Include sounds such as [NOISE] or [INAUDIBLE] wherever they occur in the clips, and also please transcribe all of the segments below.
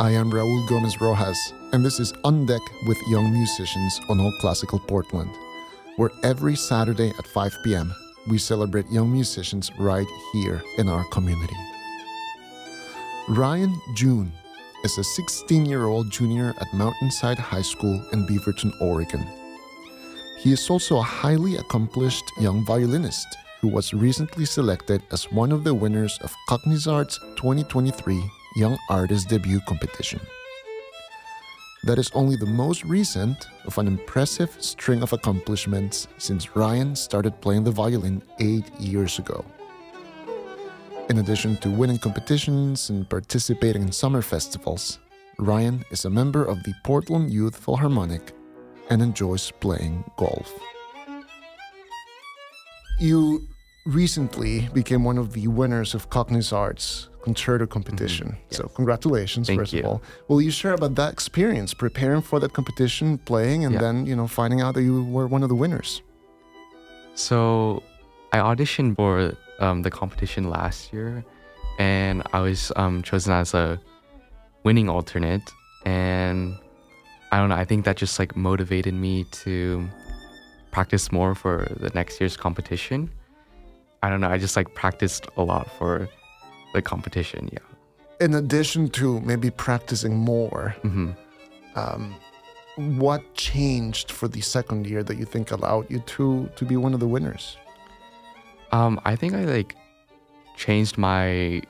I am Raul Gomez Rojas, and this is On Deck with Young Musicians on All Classical Portland, where every Saturday at 5 p.m. we celebrate young musicians right here in our community. Ryan Jun is a 16 year old junior at Mountainside High School in Beaverton, Oregon. He is also a highly accomplished young violinist who was recently selected as one of the winners of Cognizart's 2023 Young Artist Debut Competition. That is only the most recent of an impressive string of accomplishments since Ryan started playing the violin eight years ago. In addition to winning competitions and participating in summer festivals, Ryan is a member of the Portland Youth Philharmonic and enjoys playing golf. You recently became one of the winners of Cognizart's concerto competition. Mm-hmm. Yes. So, congratulations, Thank first you. of all. Will you share about that experience, preparing for that competition, playing, and Yeah. then, you know, finding out that you were one of the winners? So I auditioned for um, the competition last year, and I was um, chosen as a winning alternate. And I don't know. I think that just like motivated me to practice more for the next year's competition. I don't know. I just like practiced a lot for the competition. Yeah. In addition to maybe practicing more, hmm um, what changed for the second year that you think allowed you to to be one of the winners? Um, I think I like changed my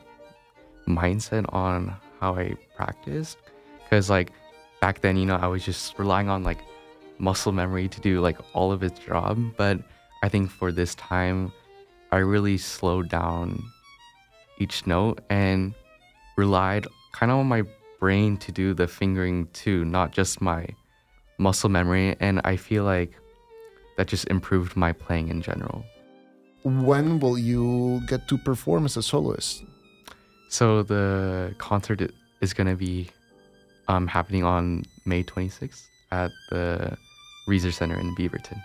mindset on how I practiced because like back then, you know, I was just relying on like muscle memory to do like all of its job. But I think for this time, I really slowed down each note and relied kind of on my brain to do the fingering too, not just my muscle memory. And I feel like that just improved my playing in general. When will you get to perform as a soloist? So the concert is gonna be um, happening on May 26th at the Reser Center in Beaverton.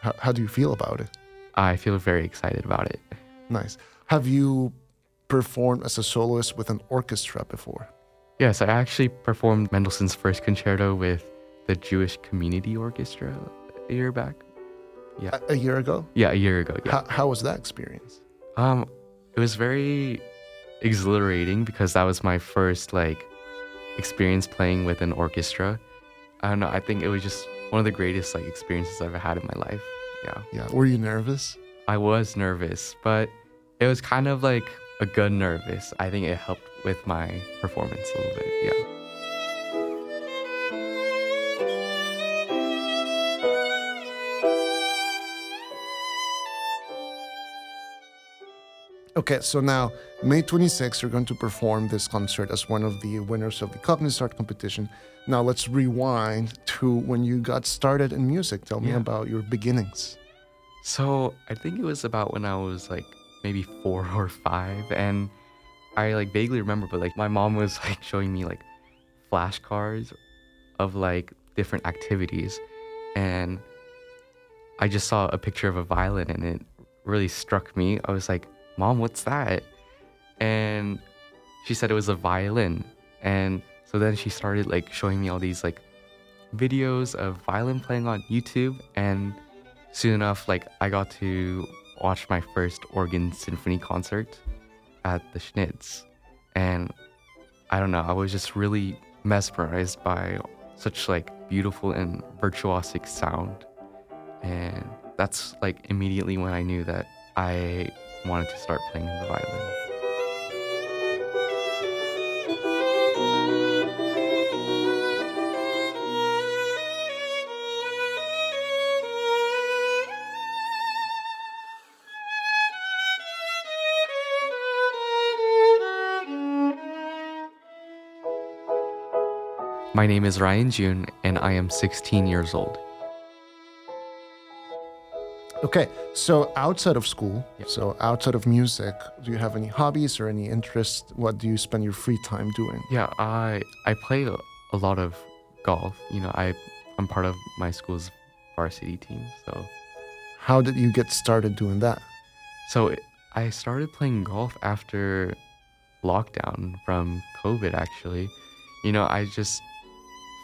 How, how do you feel about it? I feel very excited about it. Nice. Have you performed as a soloist with an orchestra before? Yes, I actually performed Mendelssohn's first concerto with the Jewish Community Orchestra a year back. Yeah, A, a year ago? yeah, a year ago. Yeah. How, how was that experience? Um, it was very exhilarating because that was my first like experience playing with an orchestra. I don't know. I think it was just one of the greatest like experiences I've ever had in my life. Yeah. Yeah. Were you nervous? I was nervous, but it was kind of like a good nervous. I think it helped with my performance a little bit. Yeah. Okay, so now May 26th, you're going to perform this concert as one of the winners of the Cognizart competition. Now let's rewind to when you got started in music. Tell me Yeah. about your beginnings. So I think it was about when I was like maybe four or five, and I like vaguely remember, but like my mom was [LAUGHS] like showing me like flashcards of like different activities, and I just saw a picture of a violin, and it really struck me. I was like, "Mom, what's that?" And she said it was a violin, and so then she started like showing me all these like videos of violin playing on YouTube, and soon enough, like I got to watch my first Oregon Symphony concert at the Schnitz, and I don't know, I was just really mesmerized by such like beautiful and virtuosic sound, and that's like immediately when I knew that I wanted to start playing the violin. My name is Ryan Jun, and I am 16 years old. Okay, so outside of school, Yeah. so outside of music, do you have any hobbies or any interests? What do you spend your free time doing? Yeah, I I play a, lot of golf. You know, I I'm part of my school's varsity team, so How did you get started doing that? so it, I started playing golf after lockdown from COVID. Actually, you know, I just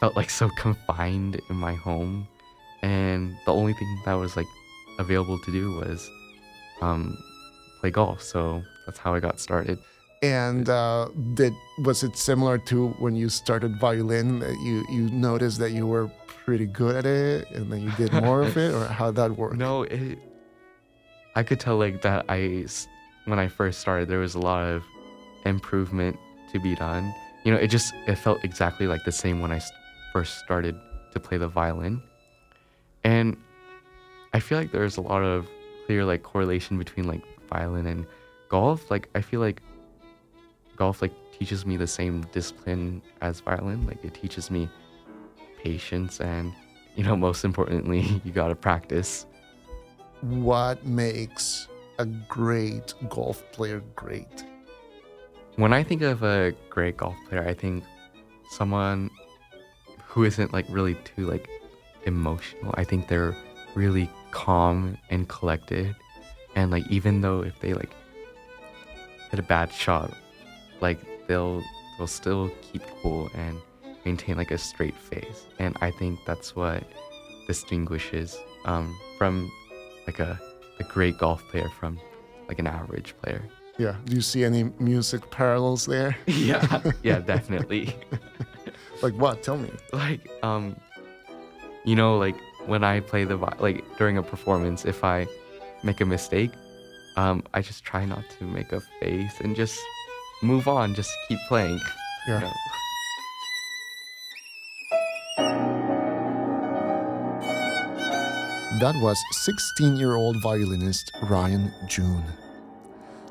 felt like so confined in my home, and the only thing that was like available to do was um, play golf. So that's how I got started. And uh, did was it similar to when you started violin? That you you noticed that you were pretty good at it, and then you did more of it, or [LAUGHS] how that worked? No, it. I could tell like that. I when I first started there was a lot of improvement to be done. You know, it just it felt exactly like the same when I first started to play the violin, and I feel like there's a lot of clear like correlation between like violin and golf. Like I feel like golf like teaches me the same discipline as violin. Like it teaches me patience and you know most importantly [LAUGHS] you gotta practice. What makes a great golf player great? When I think of a great golf player, I think someone who isn't like really too like emotional. I think they're really calm and collected. And like even though if they like hit a bad shot, like they'll they'll still keep cool and maintain like a straight face. And I think that's what distinguishes um, from like a, a great golf player from like an average player. Yeah. Do you see any music parallels there? [LAUGHS] Yeah, yeah, definitely. [LAUGHS] Like what? Tell me. like um you know like when i play the vi- like during a performance if i make a mistake um i just try not to make a face and just move on just keep playing you know? That was 16 year old violinist Ryan Jun.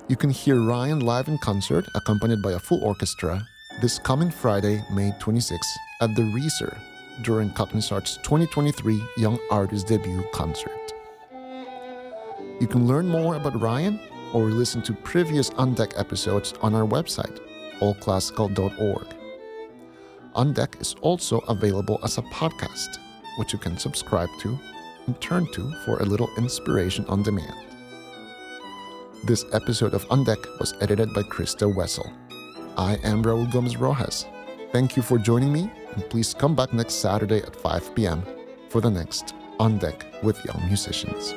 You can hear Ryan live in concert, accompanied by a full orchestra, this coming Friday, May 26, at the Reser during Cognizart's 2023 Young Artist Debut Concert. You can learn more about Ryan or listen to previous On Deck episodes on our website, allclassical.org. On Deck is also available as a podcast, which you can subscribe to and turn to for a little inspiration on demand. This episode of On Deck was edited by Krista Wessel. I am Raul Gomez Rojas. Thank you for joining me, and please come back next Saturday at 5 p.m. for the next On Deck with Young Musicians.